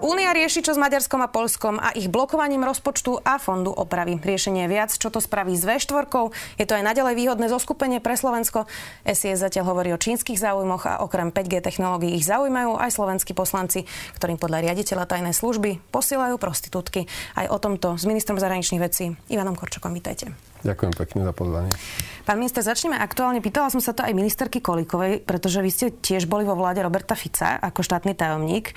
Únia rieši čo s Maďarskom a Polskom a ich blokovaním rozpočtu a fondu opravy. Riešenie je viac, čo to spraví s V4. Je to aj naďalej výhodné zoskupenie pre Slovensko. SIS zatiaľ hovorí o čínskych záujmoch a okrem 5G technológií ich zaujímajú aj slovenskí poslanci, ktorým podľa riaditeľa tajnej služby posielajú prostitútky. Aj o tomto s ministrom zahraničných vecí Ivanom Korčokom. Vítajte. Ďakujem pekne za pozvanie. Pán minister, začneme aktuálne. Pýtala som sa to aj ministerky Kolíkovej, pretože vy ste tiež boli vo vláde Roberta Fica ako štátny tajomník.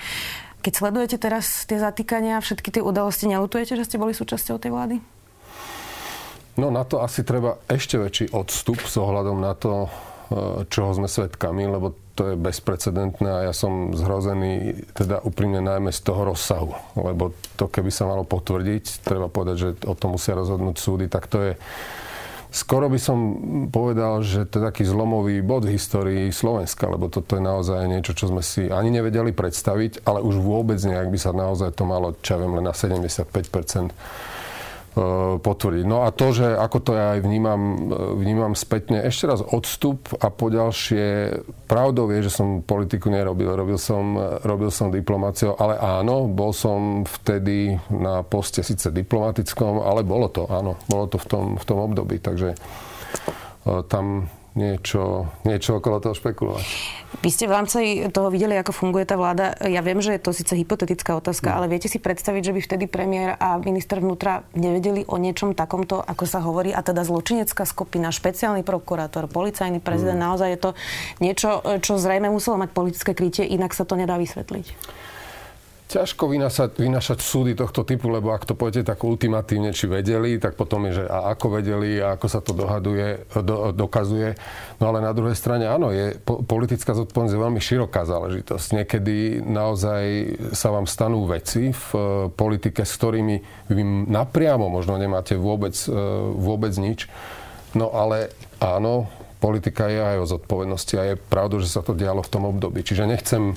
Keď sledujete teraz tie zatýkania a všetky tie udalosti, nelutujete, že ste boli súčasťou tej vlády? No na to asi treba ešte väčší odstup s ohľadom na to, e, čoho sme svedkami, lebo to je bezprecedentné a ja som zhrozený teda úprimne najmä z toho rozsahu. Lebo to, keby sa malo potvrdiť, treba povedať, že o tom musia rozhodnúť súdy, tak to je skoro by som povedal, že to je taký zlomový bod v histórii Slovenska, lebo toto je naozaj niečo, čo sme si ani nevedeli predstaviť, ale už vôbec nejak by sa naozaj to malo, čo viem, len na 75 E, potvrdiť. No a to, že ako to ja aj vnímam, e, vnímam spätne, ešte raz odstup a poďalšie pravdou je, že som politiku nerobil. Robil som, robil som diplomáciou, ale áno, bol som vtedy na poste síce diplomatickom, ale bolo to, áno, bolo to v tom, v tom období, takže e, tam niečo, niečo okolo toho špekulovať. Vy ste v rámci toho videli, ako funguje tá vláda. Ja viem, že je to síce hypotetická otázka, no. ale viete si predstaviť, že by vtedy premiér a minister vnútra nevedeli o niečom takomto, ako sa hovorí, a teda zločinecká skupina, špeciálny prokurátor, policajný prezident, no. naozaj je to niečo, čo zrejme muselo mať politické krytie, inak sa to nedá vysvetliť. Ťažko vynašať, vynašať súdy tohto typu, lebo ak to poviete tak ultimatívne, či vedeli, tak potom je, že a ako vedeli a ako sa to dohaduje, do, dokazuje. No ale na druhej strane áno, je, politická zodpovednosť je veľmi široká záležitosť. Niekedy naozaj sa vám stanú veci v e, politike, s ktorými vy napriamo možno nemáte vôbec, e, vôbec nič. No ale áno, politika je aj o zodpovednosti a je pravda, že sa to dialo v tom období. Čiže nechcem,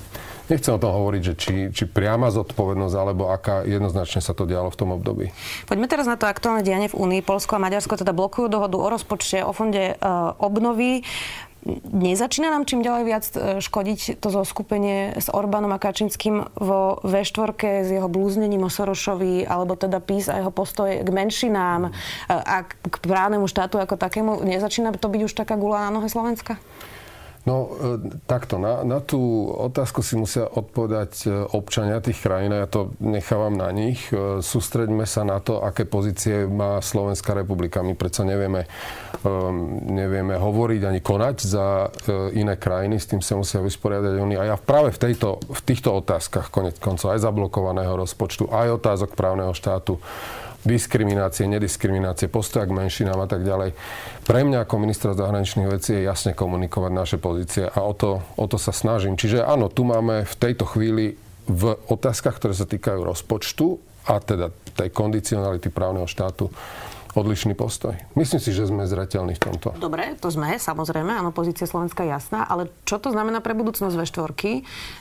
nechcem o tom hovoriť, že či, či priama zodpovednosť, alebo aká jednoznačne sa to dialo v tom období. Poďme teraz na to aktuálne dianie v Únii. Polsko a Maďarsko teda blokujú dohodu o rozpočte, o fonde uh, obnovy. Nezačína nám čím ďalej viac e, škodiť to zoskupenie s Orbánom a Kačinským vo V4 s jeho blúznením o Sorošovi, alebo teda PIS a jeho postoj k menšinám e, a k právnemu štátu ako takému. Nezačína to byť už taká gula na nohe Slovenska? No e, takto, na, na tú otázku si musia odpovedať e, občania tých krajín ja to nechávam na nich. E, sústreďme sa na to, aké pozície má Slovenská republika. My predsa nevieme, nevieme hovoriť ani konať za iné krajiny, s tým sa musia vysporiadať oni. A ja práve v, tejto, v týchto otázkach, konec koncov, aj zablokovaného rozpočtu, aj otázok právneho štátu, diskriminácie, nediskriminácie, postoja k menšinám a tak ďalej. Pre mňa ako ministra zahraničných vecí je jasne komunikovať naše pozície a o to, o to sa snažím. Čiže áno, tu máme v tejto chvíli v otázkach, ktoré sa týkajú rozpočtu a teda tej kondicionality právneho štátu odlišný postoj. Myslím si, že sme zreteľní v tomto. Dobre, to sme, samozrejme, áno, pozícia Slovenska je jasná, ale čo to znamená pre budúcnosť V4,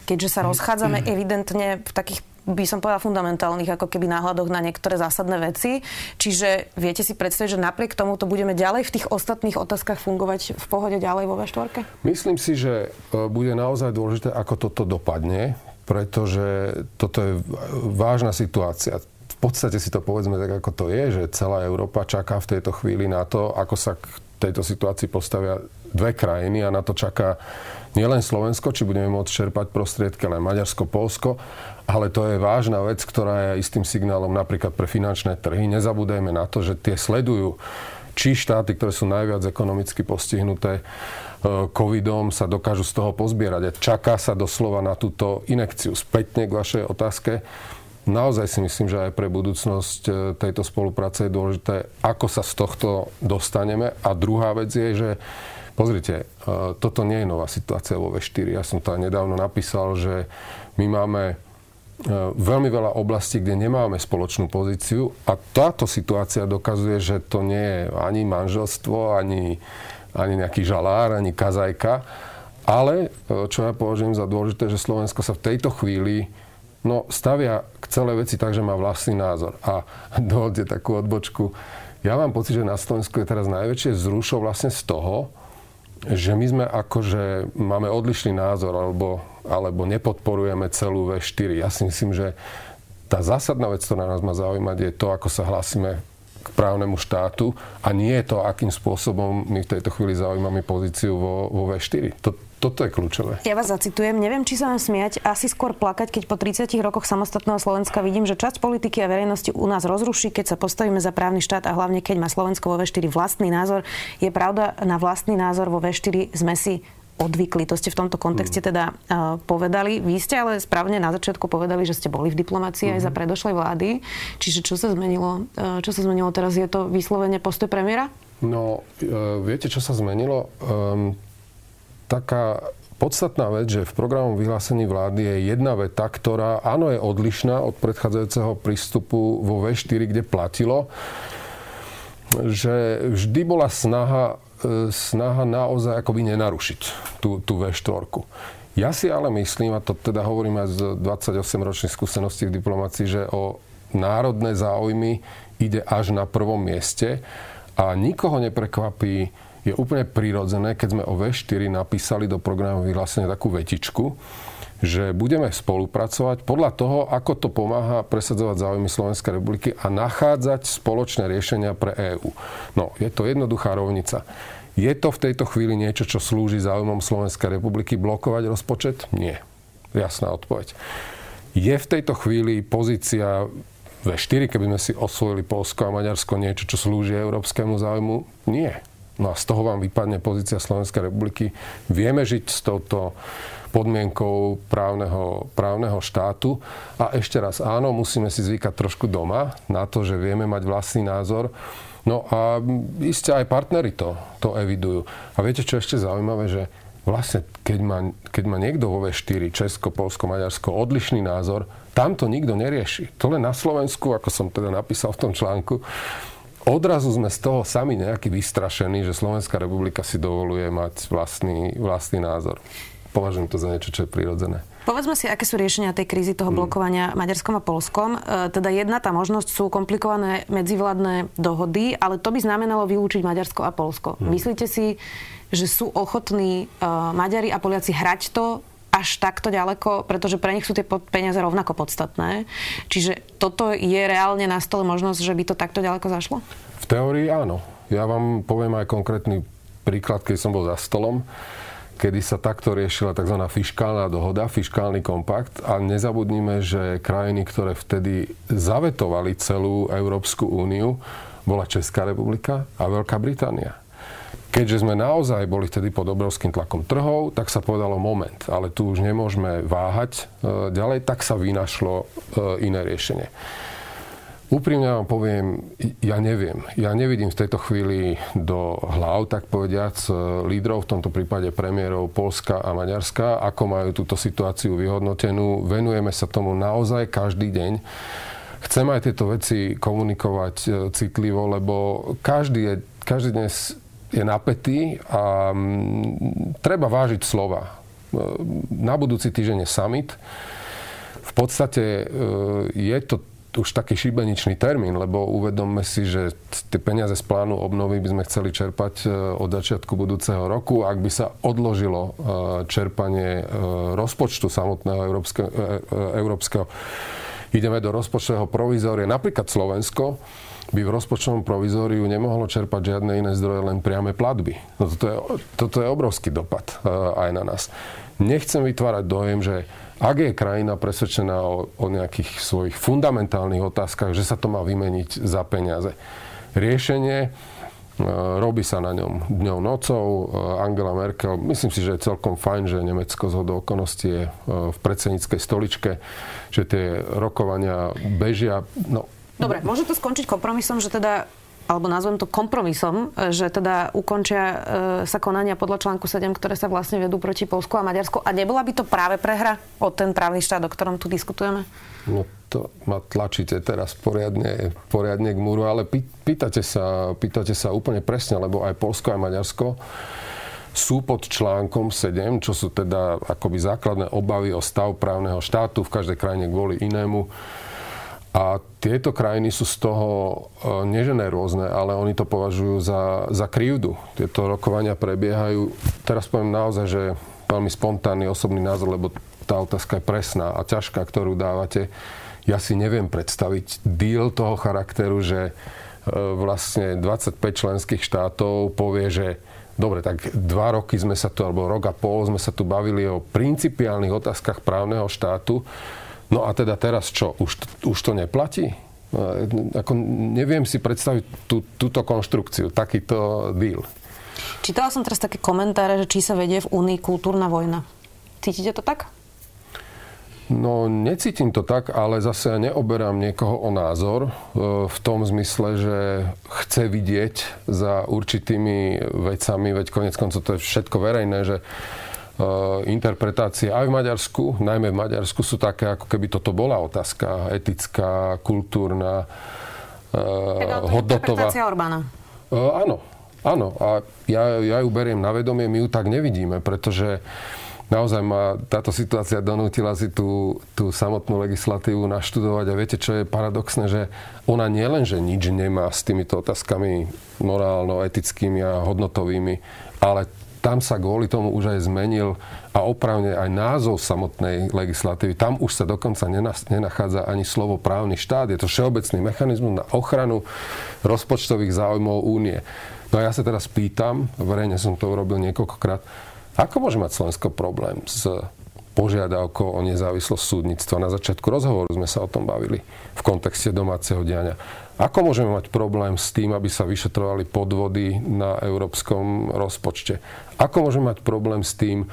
keďže sa rozchádzame evidentne v takých by som povedala fundamentálnych ako keby náhľadoch na niektoré zásadné veci. Čiže viete si predstaviť, že napriek tomu to budeme ďalej v tých ostatných otázkach fungovať v pohode ďalej vo V4? Myslím si, že e, bude naozaj dôležité, ako toto dopadne, pretože toto je vážna situácia v podstate si to povedzme tak, ako to je, že celá Európa čaká v tejto chvíli na to, ako sa k tejto situácii postavia dve krajiny a na to čaká nielen Slovensko, či budeme môcť čerpať prostriedky, ale Maďarsko, Polsko. Ale to je vážna vec, ktorá je istým signálom napríklad pre finančné trhy. Nezabúdajme na to, že tie sledujú či štáty, ktoré sú najviac ekonomicky postihnuté e, covidom, sa dokážu z toho pozbierať. A čaká sa doslova na túto inekciu. Spätne k vašej otázke naozaj si myslím, že aj pre budúcnosť e, tejto spolupráce je dôležité, ako sa z tohto dostaneme. A druhá vec je, že pozrite, e, toto nie je nová situácia vo V4. Ja som to aj nedávno napísal, že my máme e, veľmi veľa oblastí, kde nemáme spoločnú pozíciu a táto situácia dokazuje, že to nie je ani manželstvo, ani, ani nejaký žalár, ani kazajka, ale čo ja považujem za dôležité, že Slovensko sa v tejto chvíli no stavia k celej veci tak, že má vlastný názor. A dovolte takú odbočku. Ja mám pocit, že na Slovensku je teraz najväčšie zrušo vlastne z toho, že my sme akože máme odlišný názor alebo, alebo nepodporujeme celú V4. Ja si myslím, že tá zásadná vec, ktorá nás má zaujímať, je to, ako sa hlasíme k právnemu štátu a nie je to, akým spôsobom my v tejto chvíli zaujímame pozíciu vo, vo V4. To, toto je kľúčové. Ja vás zacitujem, neviem, či sa mám smiať, asi skôr plakať, keď po 30 rokoch samostatného Slovenska vidím, že časť politiky a verejnosti u nás rozruší, keď sa postavíme za právny štát a hlavne keď má Slovensko vo V4 vlastný názor. Je pravda, na vlastný názor vo V4 sme si odvykli. To ste v tomto kontexte hmm. teda uh, povedali. Vy ste ale správne na začiatku povedali, že ste boli v diplomácii mm-hmm. aj za mhm. predošlej vlády. Čiže čo sa zmenilo? Uh, čo sa zmenilo teraz? Je to vyslovene postoj premiéra? No, uh, viete, čo sa zmenilo? Um, taká podstatná vec, že v programom vyhlásení vlády je jedna veta, ktorá áno je odlišná od predchádzajúceho prístupu vo V4, kde platilo, že vždy bola snaha E, snaha naozaj akoby nenarušiť tú, tú V4. Ja si ale myslím, a to teda hovorím aj z 28-ročnej skúsenosti v diplomácii, že o národné záujmy ide až na prvom mieste a nikoho neprekvapí, je úplne prirodzené, keď sme o V4 napísali do programu vyhlásenia takú vetičku, že budeme spolupracovať podľa toho, ako to pomáha presadzovať záujmy Slovenskej republiky a nachádzať spoločné riešenia pre EÚ. No, je to jednoduchá rovnica. Je to v tejto chvíli niečo, čo slúži záujmom Slovenskej republiky blokovať rozpočet? Nie. Jasná odpoveď. Je v tejto chvíli pozícia V4, keby sme si osvojili Polsko a Maďarsko niečo, čo slúži európskemu záujmu? Nie. No a z toho vám vypadne pozícia Slovenskej republiky. Vieme žiť s touto podmienkou právneho, právneho štátu. A ešte raz, áno, musíme si zvykať trošku doma na to, že vieme mať vlastný názor. No a iste aj partnery to, to evidujú. A viete, čo ešte zaujímavé, že vlastne keď má, keď má niekto vo V4, Česko, Polsko, Maďarsko, odlišný názor, tam to nikto nerieši. To len na Slovensku, ako som teda napísal v tom článku, odrazu sme z toho sami nejaký vystrašení, že Slovenská republika si dovoluje mať vlastný, vlastný názor považujem to za niečo, čo je prirodzené. Povedzme si, aké sú riešenia tej krízy toho hmm. blokovania hmm. Maďarskom a Polskom. E, teda jedna tá možnosť sú komplikované medzivládne dohody, ale to by znamenalo vylúčiť Maďarsko a Polsko. Hmm. Myslíte si, že sú ochotní uh, Maďari a Poliaci hrať to až takto ďaleko, pretože pre nich sú tie peniaze rovnako podstatné. Čiže toto je reálne na stole možnosť, že by to takto ďaleko zašlo? V teórii áno. Ja vám poviem aj konkrétny príklad, keď som bol za stolom kedy sa takto riešila tzv. fiskálna dohoda, fiskálny kompakt a nezabudnime, že krajiny, ktoré vtedy zavetovali celú Európsku úniu, bola Česká republika a Veľká Británia. Keďže sme naozaj boli vtedy pod obrovským tlakom trhov, tak sa povedalo moment, ale tu už nemôžeme váhať e, ďalej, tak sa vynašlo e, iné riešenie. Úprimne vám poviem, ja neviem. Ja nevidím v tejto chvíli do hlav, tak povediac, e, lídrov, v tomto prípade premiérov Polska a Maďarska, ako majú túto situáciu vyhodnotenú. Venujeme sa tomu naozaj každý deň. Chcem aj tieto veci komunikovať citlivo, lebo každý, je, každý dnes je napätý a m, treba vážiť slova. E, na budúci týždeň je summit. V podstate je to už taký šibeničný termín, lebo uvedomme si, že tie peniaze z plánu obnovy by sme chceli čerpať e, od začiatku budúceho roku. Ak by sa odložilo e, čerpanie e, rozpočtu samotného európskeho, európskeho ideme do rozpočtového provizória. Napríklad Slovensko by v rozpočtovom provizóriu nemohlo čerpať žiadne iné zdroje, len priame platby. No toto, je, toto je obrovský dopad aj na nás. Nechcem vytvárať dojem, že ak je krajina presvedčená o, o nejakých svojich fundamentálnych otázkach, že sa to má vymeniť za peniaze. Riešenie e, robí sa na ňom dňou, nocou. E, Angela Merkel, myslím si, že je celkom fajn, že Nemecko z okolností je e, v predsedníckej stoličke, že tie rokovania bežia. No, Dobre, môže to skončiť kompromisom, že teda alebo nazvem to kompromisom, že teda ukončia e, sa konania podľa článku 7, ktoré sa vlastne vedú proti Polsku a Maďarsku. A nebola by to práve prehra o ten právny štát, o ktorom tu diskutujeme? No to ma tlačíte teraz poriadne, poriadne k múru, ale pýtate sa, pýtate sa úplne presne, lebo aj Polsko, aj Maďarsko sú pod článkom 7, čo sú teda akoby základné obavy o stav právneho štátu v každej krajine kvôli inému. A tieto krajiny sú z toho e, nežené rôzne, ale oni to považujú za, za krivdu. Tieto rokovania prebiehajú, teraz poviem naozaj, že veľmi spontánny osobný názor, lebo tá otázka je presná a ťažká, ktorú dávate. Ja si neviem predstaviť deal toho charakteru, že e, vlastne 25 členských štátov povie, že dobre, tak dva roky sme sa tu, alebo rok a pol sme sa tu bavili o principiálnych otázkach právneho štátu No a teda teraz čo? Už, už to neplatí? No, ako neviem si predstaviť tú, túto konštrukciu, takýto deal. Čítala som teraz také komentáre, že či sa vedie v Únii kultúrna vojna. Cítite to tak? No, necítim to tak, ale zase ja neoberám niekoho o názor e, v tom zmysle, že chce vidieť za určitými vecami, veď konec koncov to je všetko verejné, že interpretácie aj v Maďarsku, najmä v Maďarsku sú také, ako keby toto bola otázka etická, kultúrna, uh, hodnotová. Interpretácia Orbána. Uh, áno, áno. A ja, ja ju beriem na vedomie, my ju tak nevidíme, pretože naozaj ma táto situácia donútila si tú, tú samotnú legislatívu naštudovať a viete, čo je paradoxné, že ona nielen, že nič nemá s týmito otázkami morálno-etickými a hodnotovými, ale tam sa kvôli tomu už aj zmenil a opravne aj názov samotnej legislatívy. Tam už sa dokonca nenachádza ani slovo právny štát. Je to všeobecný mechanizmus na ochranu rozpočtových záujmov únie. No a ja sa teraz pýtam, verejne som to urobil niekoľkokrát, ako môže mať Slovensko problém s požiadavkou o nezávislosť súdnictva. Na začiatku rozhovoru sme sa o tom bavili v kontexte domáceho diania. Ako môžeme mať problém s tým, aby sa vyšetrovali podvody na európskom rozpočte? Ako môžeme mať problém s tým,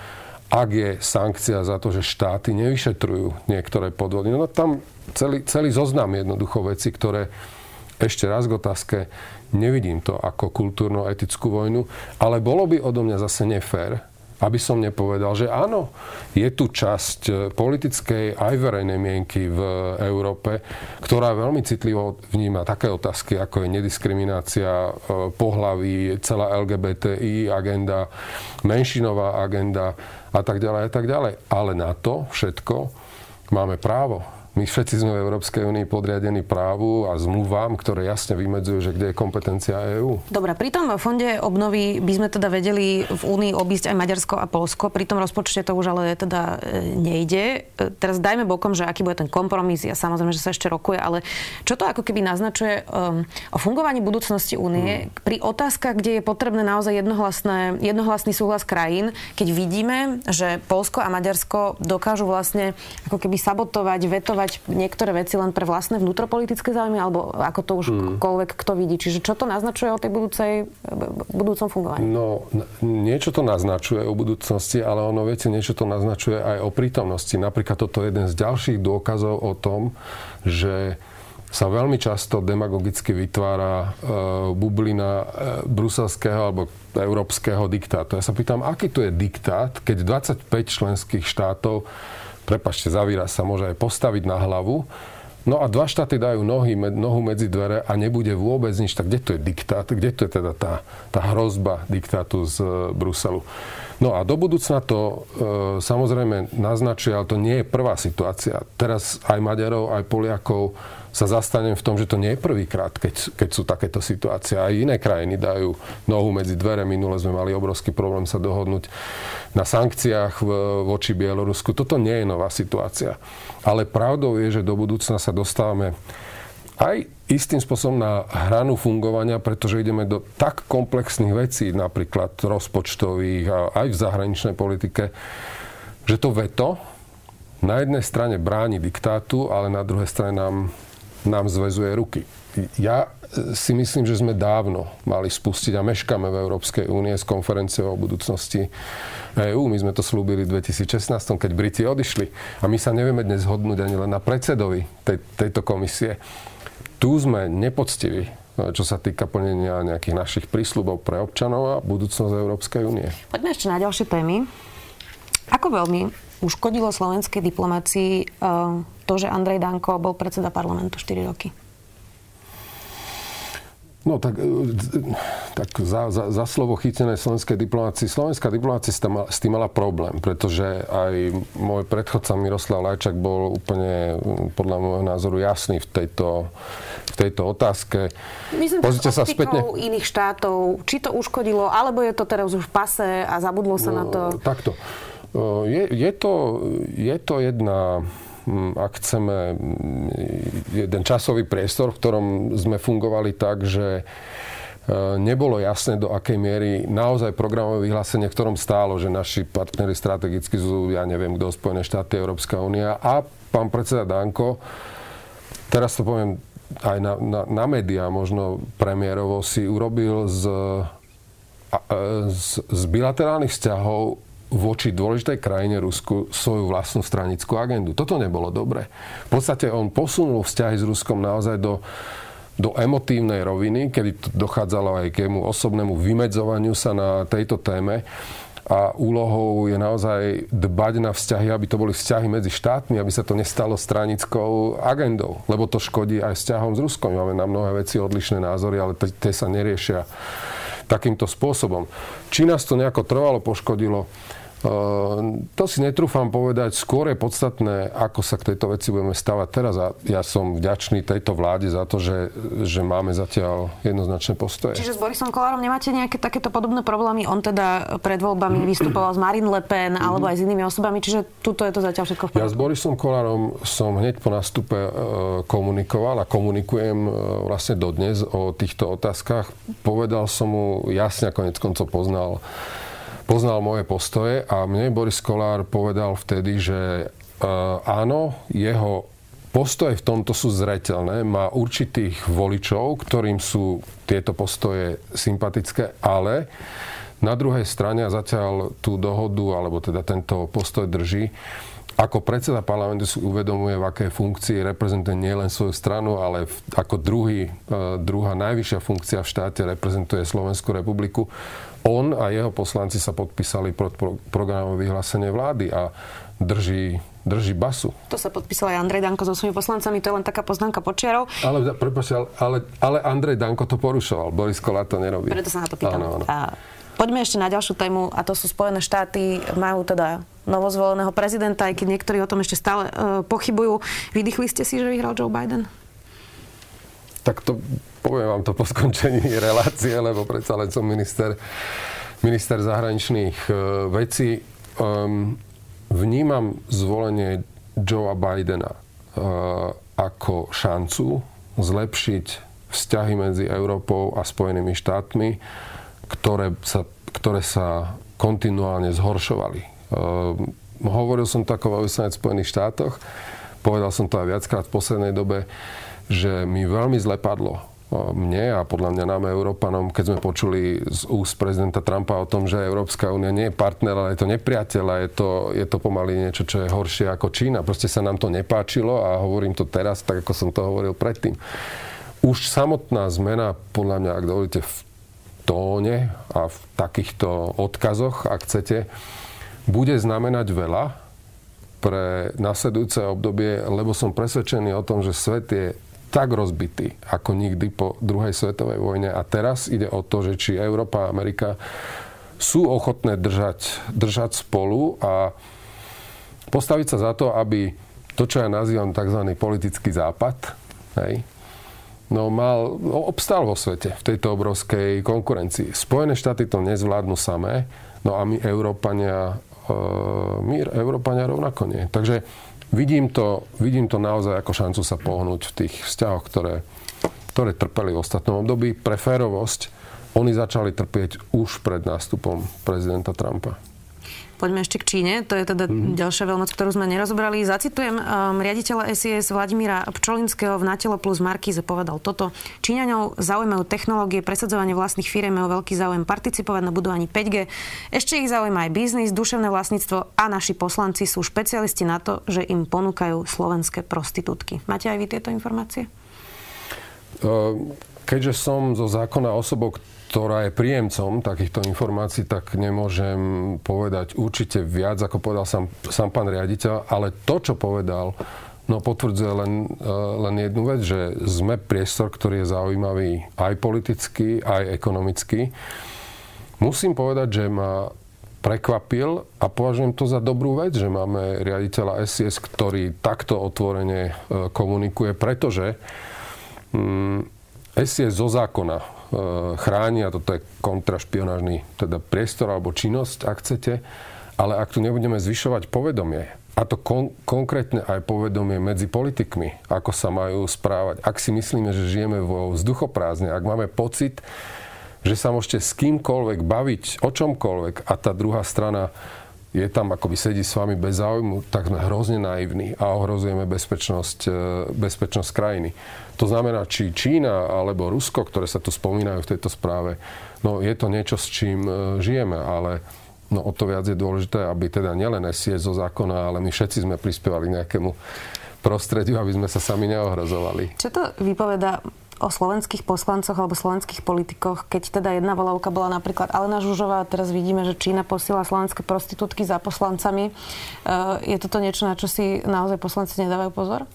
ak je sankcia za to, že štáty nevyšetrujú niektoré podvody? No tam celý, celý zoznam jednoducho veci, ktoré ešte raz k otázke, nevidím to ako kultúrno-etickú vojnu, ale bolo by odo mňa zase nefér, aby som nepovedal, že áno, je tu časť e, politickej aj verejnej mienky v Európe, ktorá veľmi citlivo vníma také otázky, ako je nediskriminácia e, pohlaví, celá LGBTI agenda, menšinová agenda a tak ďalej a tak ďalej. Ale na to všetko máme právo. My všetci sme v Európskej únii podriadení právu a zmluvám, ktoré jasne vymedzujú, že kde je kompetencia EÚ. Dobre, pri tom fonde obnovy by sme teda vedeli v únii obísť aj Maďarsko a Polsko. Pri tom rozpočte to už ale teda e, nejde. E, teraz dajme bokom, že aký bude ten kompromis. Ja samozrejme, že sa ešte rokuje, ale čo to ako keby naznačuje um, o fungovaní budúcnosti únie hmm. pri otázkach, kde je potrebné naozaj jednohlasné, jednohlasný súhlas krajín, keď vidíme, že Polsko a Maďarsko dokážu vlastne ako keby sabotovať, vetovať obhajovať niektoré veci len pre vlastné vnútropolitické záujmy, alebo ako to už mm. koľvek kto vidí. Čiže čo to naznačuje o tej budúcej, budúcom fungovaní? No, niečo to naznačuje o budúcnosti, ale ono, viete, niečo to naznačuje aj o prítomnosti. Napríklad toto je jeden z ďalších dôkazov o tom, že sa veľmi často demagogicky vytvára e, bublina e, bruselského alebo európskeho diktátu. Ja sa pýtam, aký to je diktát, keď 25 členských štátov prepačte, zavíra sa môže aj postaviť na hlavu. No a dva štáty dajú nohy, nohu medzi dvere a nebude vôbec nič. Tak kde to je diktát? Kde to je teda tá, tá hrozba diktátu z e, Bruselu? No a do budúcna to e, samozrejme naznačuje, ale to nie je prvá situácia. Teraz aj Maďarov, aj Poliakov sa zastanem v tom, že to nie je prvýkrát, keď, keď sú takéto situácie. Aj iné krajiny dajú nohu medzi dvere. Minule sme mali obrovský problém sa dohodnúť na sankciách v, voči Bielorusku. Toto nie je nová situácia. Ale pravdou je, že do budúcna sa dostávame aj istým spôsobom na hranu fungovania, pretože ideme do tak komplexných vecí, napríklad rozpočtových a aj v zahraničnej politike, že to veto na jednej strane bráni diktátu, ale na druhej strane nám nám zväzuje ruky. Ja e, si myslím, že sme dávno mali spustiť a meškame v Európskej únie s konferenciou o budúcnosti EÚ. My sme to slúbili v 2016, keď Briti odišli. A my sa nevieme dnes hodnúť ani len na predsedovi tej, tejto komisie. Tu sme nepoctiví, e, čo sa týka plnenia nejakých našich prísľubov pre občanov a budúcnosť Európskej únie. Poďme ešte na ďalšie témy. Ako veľmi uškodilo slovenskej diplomácii uh, to, že Andrej Danko bol predseda parlamentu 4 roky? No tak, e, tak za, za, za slovo chytené slovenskej diplomácii. Slovenská diplomácia s tým mala problém, pretože aj môj predchodca Miroslav Lajčak bol úplne podľa môjho názoru jasný v tejto, v tejto otázke. Myslím, Pozrite sa spätne. iných štátov, či to uškodilo, alebo je to teraz už v pase a zabudlo sa no, na to? Takto. Je, je, to, je to jedna ak chceme, mm, jeden časový priestor, v ktorom sme fungovali tak, že e, nebolo jasné, do akej miery naozaj programové vyhlásenie, v ktorom stálo, že naši partnery strategicky sú, ja neviem, kto, Spojené štáty, Európska únia. A pán predseda Danko, teraz to poviem aj na, na, na médiá, možno premiérovo, si urobil z, z, z bilaterálnych vzťahov voči dôležitej krajine Rusku svoju vlastnú stranickú agendu. Toto nebolo dobre. V podstate on posunul vzťahy s Ruskom naozaj do, do emotívnej roviny, kedy dochádzalo aj k jemu osobnému vymedzovaniu sa na tejto téme a úlohou je naozaj dbať na vzťahy, aby to boli vzťahy medzi štátmi, aby sa to nestalo stranickou agendou, lebo to škodí aj vzťahom s Ruskom. Máme na mnohé veci odlišné názory, ale tie sa neriešia takýmto spôsobom. Či nás to nejako trvalo poškodilo, to si netrúfam povedať. Skôr je podstatné, ako sa k tejto veci budeme stavať teraz. A ja som vďačný tejto vláde za to, že, že máme zatiaľ jednoznačné postoje. Čiže s Borisom Kolárom nemáte nejaké takéto podobné problémy? On teda pred voľbami vystupoval s Marine Le Pen alebo aj s inými osobami, čiže tuto je to zatiaľ všetko v poriadku. Ja s Borisom Kolárom som hneď po nastupe e, komunikoval a komunikujem e, vlastne dodnes o týchto otázkach. Povedal som mu jasne, konec koncov poznal poznal moje postoje a mne Boris Kolár povedal vtedy, že uh, áno, jeho postoje v tomto sú zreteľné, má určitých voličov, ktorým sú tieto postoje sympatické, ale na druhej strane, a zatiaľ tú dohodu, alebo teda tento postoj drží, ako predseda parlamentu si uvedomuje, v akej funkcii reprezentuje nielen svoju stranu, ale ako druhý, e, druhá najvyššia funkcia v štáte reprezentuje Slovenskú republiku. On a jeho poslanci sa podpísali pod programové vyhlásenie vlády a drží drží basu. To sa podpísal aj Andrej Danko so svojimi poslancami, to je len taká poznámka počiarov. Ale, prepáčte, ale, ale Andrej Danko to porušoval, Boris Kolár to nerobí. Preto sa na to pýtam. Áno, áno. A poďme ešte na ďalšiu tému a to sú Spojené štáty, majú teda novozvoleného prezidenta, aj keď niektorí o tom ešte stále uh, pochybujú. Vydýchli ste si, že vyhral Joe Biden? Tak to poviem vám to po skončení relácie, lebo predsa len som minister, minister zahraničných uh, vecí. Um, vnímam zvolenie Joea Bidena uh, ako šancu zlepšiť vzťahy medzi Európou a Spojenými štátmi, ktoré sa, ktoré sa kontinuálne zhoršovali Ehm, hovoril som to ako v Spojených štátoch, povedal som to aj viackrát v poslednej dobe, že mi veľmi zle padlo mne a podľa mňa nám Európanom, keď sme počuli z úst prezidenta Trumpa o tom, že Európska únia nie je partner, ale je to nepriateľ a je to, je to pomaly niečo, čo je horšie ako Čína. Proste sa nám to nepáčilo a hovorím to teraz, tak ako som to hovoril predtým. Už samotná zmena, podľa mňa, ak dovolíte, v tóne a v takýchto odkazoch, ak chcete, bude znamenať veľa pre nasledujúce obdobie, lebo som presvedčený o tom, že svet je tak rozbitý ako nikdy po druhej svetovej vojne a teraz ide o to, že či Európa a Amerika sú ochotné držať, držať spolu a postaviť sa za to, aby to, čo ja nazývam tzv. politický západ, hej, no mal, obstal vo svete v tejto obrovskej konkurencii. Spojené štáty to nezvládnu samé, no a my, Európania, my Európania rovnako nie. Takže vidím to, vidím to naozaj ako šancu sa pohnúť v tých vzťahoch, ktoré, ktoré trpeli v ostatnom období. Pre férovosť oni začali trpieť už pred nástupom prezidenta Trumpa. Poďme ešte k Číne. To je teda mm-hmm. ďalšia veľmoc, ktorú sme nerozobrali. Zacitujem um, riaditeľa SIS Vladimíra Pčolinského v Natelo plus Markíze povedal toto. Číňaňov zaujímajú technológie, presadzovanie vlastných firiem, majú veľký záujem participovať na budovaní 5G. Ešte ich zaujíma aj biznis, duševné vlastníctvo a naši poslanci sú špecialisti na to, že im ponúkajú slovenské prostitútky. Máte aj vy tieto informácie? Keďže som zo zákona osobou, ktorá je príjemcom takýchto informácií, tak nemôžem povedať určite viac, ako povedal sám, sám pán riaditeľ, ale to, čo povedal No potvrdzuje len, len jednu vec, že sme priestor, ktorý je zaujímavý aj politicky, aj ekonomicky. Musím povedať, že ma prekvapil a považujem to za dobrú vec, že máme riaditeľa SIS, ktorý takto otvorene e, komunikuje, pretože mm, SIS zo zákona chráni, a toto je kontrašpionážny teda priestor alebo činnosť, ak chcete, ale ak tu nebudeme zvyšovať povedomie, a to kon- konkrétne aj povedomie medzi politikmi, ako sa majú správať, ak si myslíme, že žijeme vo vzduchoprázdne, ak máme pocit, že sa môžete s kýmkoľvek baviť o čomkoľvek a tá druhá strana je tam, akoby sedí s vami bez záujmu, tak sme hrozne naivní a ohrozujeme bezpečnosť, e, bezpečnosť krajiny. To znamená, či Čína alebo Rusko, ktoré sa tu spomínajú v tejto správe, no je to niečo, s čím e, žijeme, ale no o to viac je dôležité, aby teda nielen SIS zo zákona, ale my všetci sme prispievali nejakému prostrediu, aby sme sa sami neohrozovali. Čo to vypoveda o slovenských poslancoch alebo slovenských politikoch, keď teda jedna volavka bola napríklad Alena Žužová teraz vidíme, že Čína posiela slovenské prostitútky za poslancami. Eh, je toto niečo, na čo si naozaj poslanci nedávajú pozor?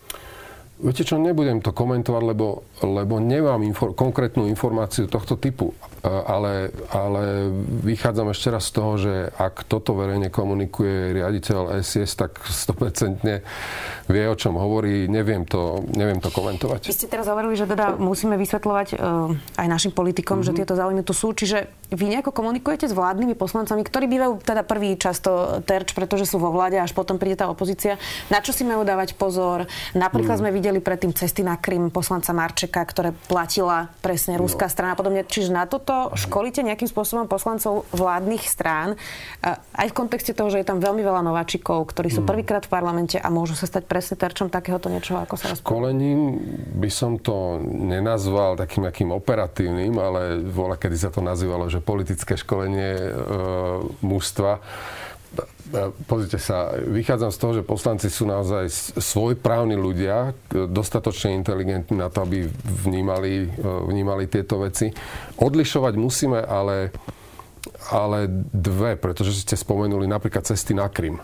Viete čo, nebudem to komentovať, lebo, lebo nemám infor- konkrétnu informáciu tohto typu. Ale, ale vychádzam ešte raz z toho, že ak toto verejne komunikuje riaditeľ SIS, tak 100% vie, o čom hovorí. Neviem to, neviem to komentovať. Vy ste teraz hovorili, že teda musíme vysvetľovať uh, aj našim politikom, mm-hmm. že mhm. tieto záujmy tu sú. Čiže vy nejako komunikujete s vládnymi poslancami, ktorí bývajú teda prvý často terč, pretože sú vo vláde, až potom príde tá opozícia. Na čo si majú dávať pozor? Napríklad mm. sme videli predtým cesty na Krym poslanca Marčeka, ktoré platila presne no. ruská strana a podobne. Čiže na toto školíte nejakým spôsobom poslancov vládnych strán, aj v kontexte toho, že je tam veľmi veľa nováčikov, ktorí sú mm. prvýkrát v parlamente a môžu sa stať presne terčom takéhoto niečoho, ako sa. Školením by som to nenazval takým nejakým operatívnym, ale voľa, kedy sa to nazývalo, že politické školenie e, mužstva pozrite sa, vychádzam z toho, že poslanci sú naozaj svojprávni ľudia, dostatočne inteligentní na to, aby vnímali, vnímali tieto veci. Odlišovať musíme ale, ale dve, pretože ste spomenuli napríklad cesty na Krym.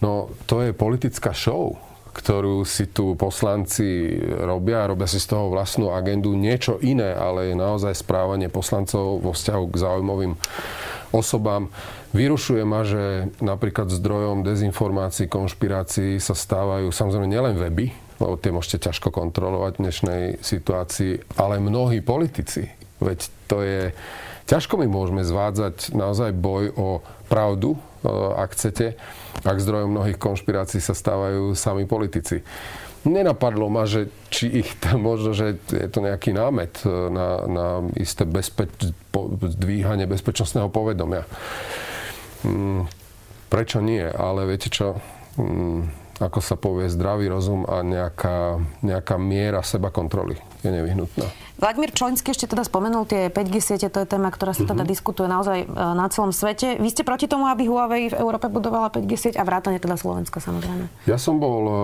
No, to je politická show ktorú si tu poslanci robia, robia si z toho vlastnú agendu. Niečo iné, ale je naozaj správanie poslancov vo vzťahu k záujmovým osobám. Vyrušuje ma, že napríklad zdrojom dezinformácií, konšpirácií sa stávajú samozrejme nielen weby, lebo tie môžete ťažko kontrolovať v dnešnej situácii, ale mnohí politici. Veď to je... Ťažko my môžeme zvádzať naozaj boj o pravdu, ak chcete, ak zdrojom mnohých konšpirácií sa stávajú sami politici nenapadlo ma, že či ich tam možno, že je to nejaký námet e, na, na isté bezpeč, po, dvíhanie bezpečnostného povedomia. Hmm, prečo nie? Ale viete čo? Hmm, ako sa povie, zdravý rozum a nejaká, nejaká miera seba kontroly je nevyhnutná. Vladimír Čolinský ešte teda spomenul tie 5G siete, to je téma, ktorá sa teda mm-hmm. diskutuje naozaj e, na celom svete. Vy ste proti tomu, aby Huawei v Európe budovala 5G sieť a vrátane teda Slovenska samozrejme? Ja som bol uh,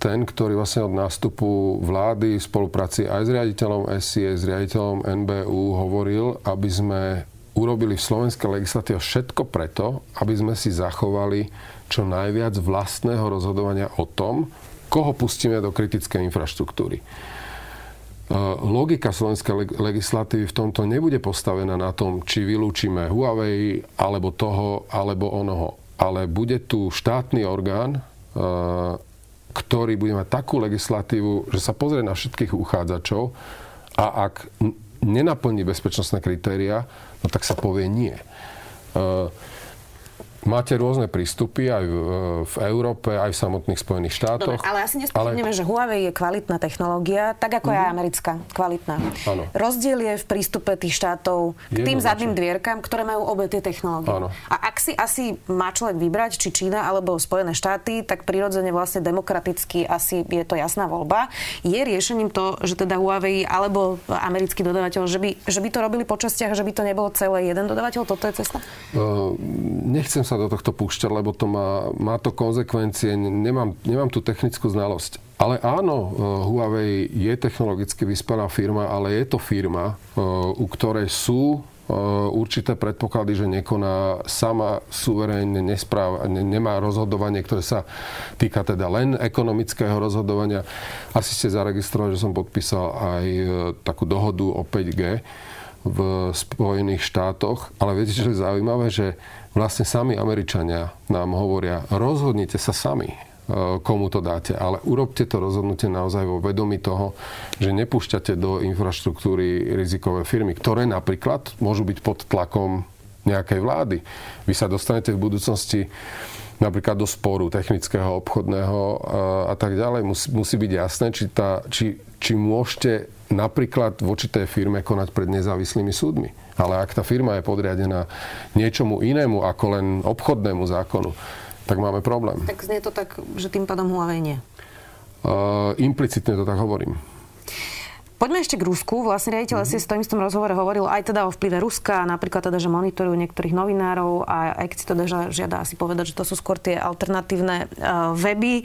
ten, ktorý vlastne od nástupu vlády v spolupráci aj s riaditeľom SIE, s riaditeľom NBU hovoril, aby sme urobili v slovenskej legislatíve všetko preto, aby sme si zachovali čo najviac vlastného rozhodovania o tom, koho pustíme do kritickej infraštruktúry. E, logika slovenskej legislatívy v tomto nebude postavená na tom, či vylúčime Huawei, alebo toho, alebo onoho. Ale bude tu štátny orgán, e, ktorý bude mať takú legislatívu, že sa pozrie na všetkých uchádzačov a ak nenaplní bezpečnostné kritéria, no tak sa povie nie. Máte rôzne prístupy aj v, v Európe, aj v samotných Spojených štátoch. Dobre, ale asi nespochybneme, ale... že Huawei je kvalitná technológia, tak ako mm. je americká, kvalitná. Ano. Rozdiel je v prístupe tých štátov k tým zadným dvierkam, ktoré majú obe tie technológie. Ano. A ak si asi má človek vybrať, či Čína alebo Spojené štáty, tak prirodzene vlastne demokraticky asi je to jasná voľba. Je riešením to, že teda Huawei alebo americký dodavateľ, že by, že by to robili po častiach, že by to nebolo celé jeden dodavateľ? Toto je cesta? Uh, nechcem sa do tohto púšťať, lebo to má, má to konsekvencie. Nemám, nemám tú technickú znalosť. Ale áno, eh, Huawei je technologicky vyspelá firma, ale je to firma, eh, u ktorej sú eh, určité predpoklady, že nekoná sama suverénne, nespráv, nemá rozhodovanie, ktoré sa týka teda len ekonomického rozhodovania. Asi ste zaregistrovali, že som podpísal aj takú dohodu o 5G v Spojených štátoch. Ale viete, čo je zaujímavé, že vlastne sami Američania nám hovoria, rozhodnite sa sami E, komu to dáte. Ale urobte to rozhodnutie naozaj vo vedomí toho, že nepúšťate do infraštruktúry rizikové firmy, ktoré napríklad môžu byť pod tlakom nejakej vlády. Vy sa dostanete v budúcnosti napríklad do sporu technického, obchodného e, a tak ďalej. Musí, musí byť jasné, či, tá, či, či môžete napríklad voči tej firme konať pred nezávislými súdmi. Ale ak tá firma je podriadená niečomu inému ako len obchodnému zákonu, tak máme problém. Tak znie to tak, že tým pádom Huawei nie. Uh, implicitne to tak hovorím. Poďme ešte k Rusku. Vlastne riaditeľ mm-hmm. si v tom istom rozhovore hovoril aj teda o vplyve Ruska, napríklad teda, že monitorujú niektorých novinárov a aj si teda žiada asi povedať, že to sú skôr tie alternatívne uh, weby,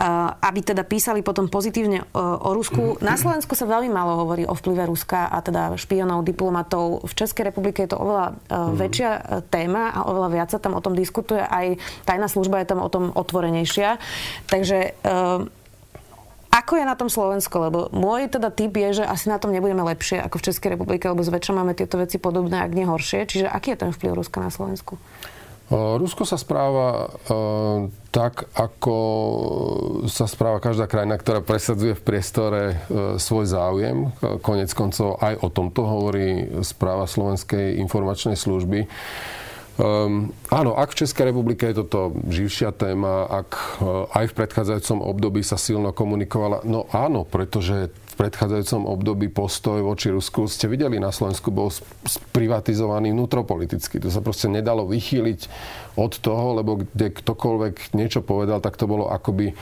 uh, aby teda písali potom pozitívne uh, o Rusku. Mm-hmm. Na Slovensku sa veľmi málo hovorí o vplyve Ruska a teda špionov, diplomatov. V Českej republike je to oveľa uh, mm-hmm. väčšia téma a oveľa viac sa tam o tom diskutuje. Aj tajná služba je tam o tom otvorenejšia. Takže uh, ako je na tom Slovensko? Lebo môj teda typ je, že asi na tom nebudeme lepšie ako v Českej republike, lebo zväčša máme tieto veci podobné, ak nie horšie. Čiže aký je ten vplyv Ruska na Slovensku? Rusko sa správa tak, ako sa správa každá krajina, ktorá presadzuje v priestore svoj záujem. Konec koncov aj o tomto hovorí správa Slovenskej informačnej služby. Um, áno, ak v Českej republike je toto živšia téma, ak uh, aj v predchádzajúcom období sa silno komunikovala, no áno, pretože v predchádzajúcom období postoj voči Rusku ste videli na Slovensku bol sprivatizovaný vnútropoliticky. To sa proste nedalo vychýliť od toho, lebo kde ktokoľvek niečo povedal, tak to bolo akoby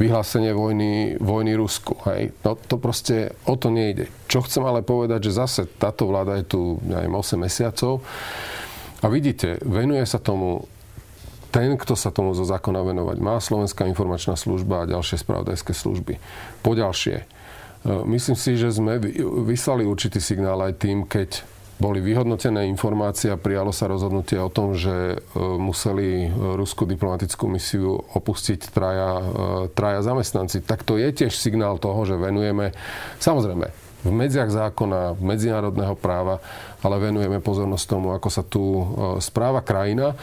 vyhlásenie vojny, vojny Rusku. Hej. No to proste o to nejde. Čo chcem ale povedať, že zase táto vláda je tu, neviem, 8 mesiacov a vidíte, venuje sa tomu ten, kto sa tomu zo zákona venovať má, Slovenská informačná služba a ďalšie spravodajské služby. Poďalšie, e, myslím si, že sme vyslali určitý signál aj tým, keď boli vyhodnotené informácie a prijalo sa rozhodnutie o tom, že e, museli ruskú diplomatickú misiu opustiť traja, e, traja zamestnanci. Tak to je tiež signál toho, že venujeme, samozrejme, v medziach zákona, medzinárodného práva, ale venujeme pozornosť tomu, ako sa tu e, správa krajina, e,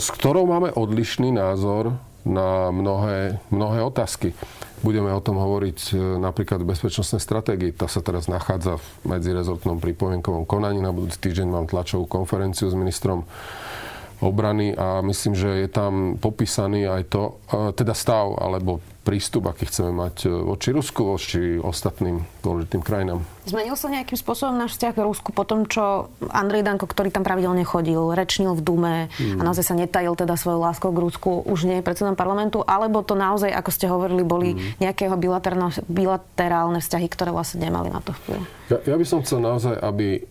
s ktorou máme odlišný názor na mnohé, mnohé otázky. Budeme o tom hovoriť e, napríklad v bezpečnostnej stratégii. Tá sa teraz nachádza v medzirezortnom pripomienkovom konaní. Na budúci týždeň mám tlačovú konferenciu s ministrom obrany a myslím, že je tam popísaný aj to, teda stav alebo prístup, aký chceme mať e, voči Rusku, voči ostatným dôležitým krajinám. Zmenil sa nejakým spôsobom náš vzťah k Rusku po tom, čo Andrej Danko, ktorý tam pravidelne chodil, rečnil v Dume mm. a naozaj sa netajil teda svojou láskou k Rusku, už nie je predsedom parlamentu, alebo to naozaj, ako ste hovorili, boli mm. nejakého bilaterálne vzťahy, ktoré vlastne nemali na to vplyv? Ja, ja by som chcel naozaj, aby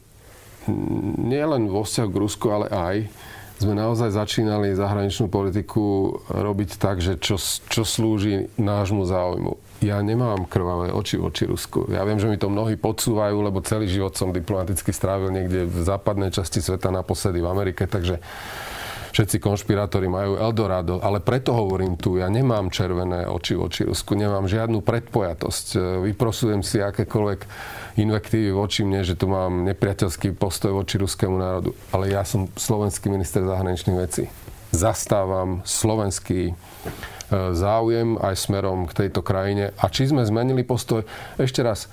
nielen vo vzťahu k Rusku, ale aj sme naozaj začínali zahraničnú politiku robiť tak, že čo, čo slúži nášmu záujmu. Ja nemám krvavé oči voči Rusku. Ja viem, že mi to mnohí podsúvajú, lebo celý život som diplomaticky strávil niekde v západnej časti sveta, naposledy v Amerike, takže všetci konšpirátori majú Eldorado, ale preto hovorím tu, ja nemám červené oči voči Rusku, nemám žiadnu predpojatosť. Vyprosujem si akékoľvek invektívy voči mne, že tu mám nepriateľský postoj voči ruskému národu. Ale ja som slovenský minister zahraničných vecí. Zastávam slovenský e, záujem aj smerom k tejto krajine. A či sme zmenili postoj? Ešte raz,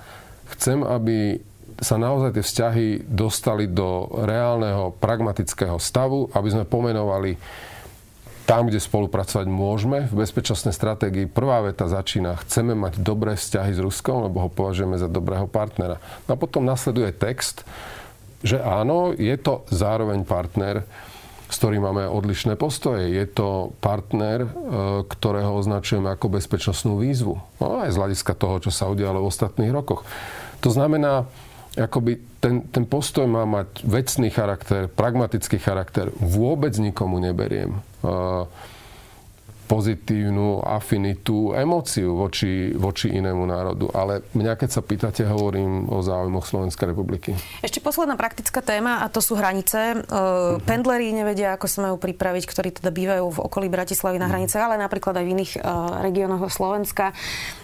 chcem, aby sa naozaj tie vzťahy dostali do reálneho, pragmatického stavu, aby sme pomenovali tam, kde spolupracovať môžeme. V bezpečnostnej stratégii prvá veta začína, chceme mať dobré vzťahy s Ruskom, lebo ho považujeme za dobrého partnera. No a potom nasleduje text, že áno, je to zároveň partner, s ktorým máme odlišné postoje. Je to partner, e, ktorého označujeme ako bezpečnostnú výzvu. No aj z hľadiska toho, čo sa udialo v ostatných rokoch. To znamená, akoby ten, ten postoj má mať vecný charakter, pragmatický charakter. Vôbec nikomu neberiem. 呃 pozitívnu afinitu, emóciu voči, voči inému národu. Ale mňa, keď sa pýtate, hovorím o záujmoch Slovenskej republiky. Ešte posledná praktická téma a to sú hranice. Uh-huh. Pendleri nevedia, ako sa majú pripraviť, ktorí teda bývajú v okolí Bratislavy na mhm. hranice, ale napríklad aj v iných uh, regiónoch Slovenska.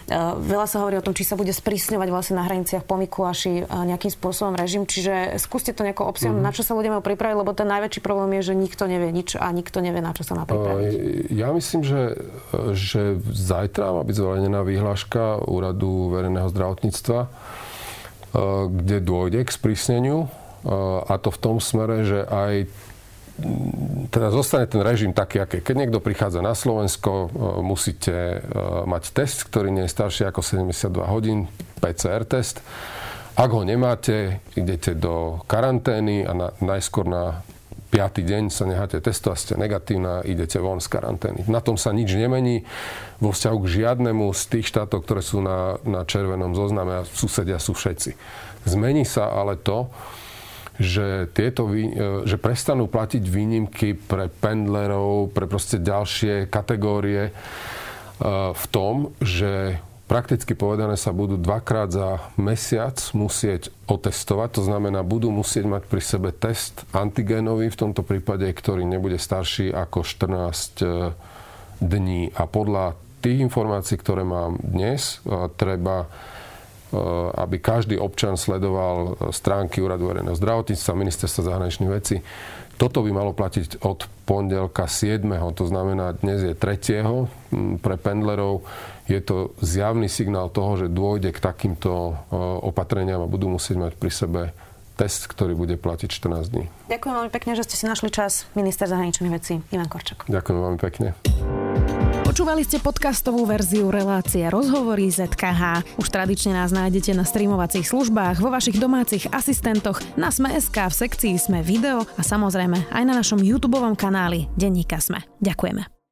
Uh, veľa sa hovorí o tom, či sa bude sprísňovať vlastne na hraniciach po Mikuláši uh, nejakým spôsobom režim. Čiže skúste to nejako obsiahnuť, uh-huh. na čo sa ľudia majú pripraviť, lebo ten najväčší problém je, že nikto nevie nič a nikto nevie, na čo sa má pripraviť. Uh, ja myslím, že že, že zajtra má byť zverejnená výhľaška Úradu verejného zdravotníctva, e, kde dôjde k sprísneniu e, a to v tom smere, že aj teda zostane ten režim taký, aký. Keď niekto prichádza na Slovensko, e, musíte mať test, ktorý nie je starší ako 72 hodín, PCR test. Ak ho nemáte, idete do karantény a na, najskôr na piatý deň sa necháte testovať, ste negatívna, idete von z karantény. Na tom sa nič nemení vo vzťahu k žiadnemu z tých štátov, ktoré sú na, na červenom zozname a susedia sú všetci. Zmení sa ale to, že, tieto, e, že prestanú platiť výnimky pre pendlerov, pre proste ďalšie kategórie e, v tom, že prakticky povedané sa budú dvakrát za mesiac musieť otestovať. To znamená, budú musieť mať pri sebe test antigénový, v tomto prípade, ktorý nebude starší ako 14 e, dní. A podľa tých informácií, ktoré mám dnes, e, treba e, aby každý občan sledoval stránky Úradu verejného zdravotníctva, ministerstva zahraničných vecí. Toto by malo platiť od pondelka 7. To znamená, dnes je 3. pre pendlerov je to zjavný signál toho, že dôjde k takýmto e, opatreniam a budú musieť mať pri sebe test, ktorý bude platiť 14 dní. Ďakujem veľmi pekne, že ste si našli čas. Minister zahraničných vecí Ivan Korčok. Ďakujem veľmi pekne. Počúvali ste podcastovú verziu relácie Rozhovory ZKH. Už tradične nás nájdete na streamovacích službách, vo vašich domácich asistentoch, na Sme.sk, v sekcii Sme video a samozrejme aj na našom YouTube kanáli Denníka Sme. Ďakujeme.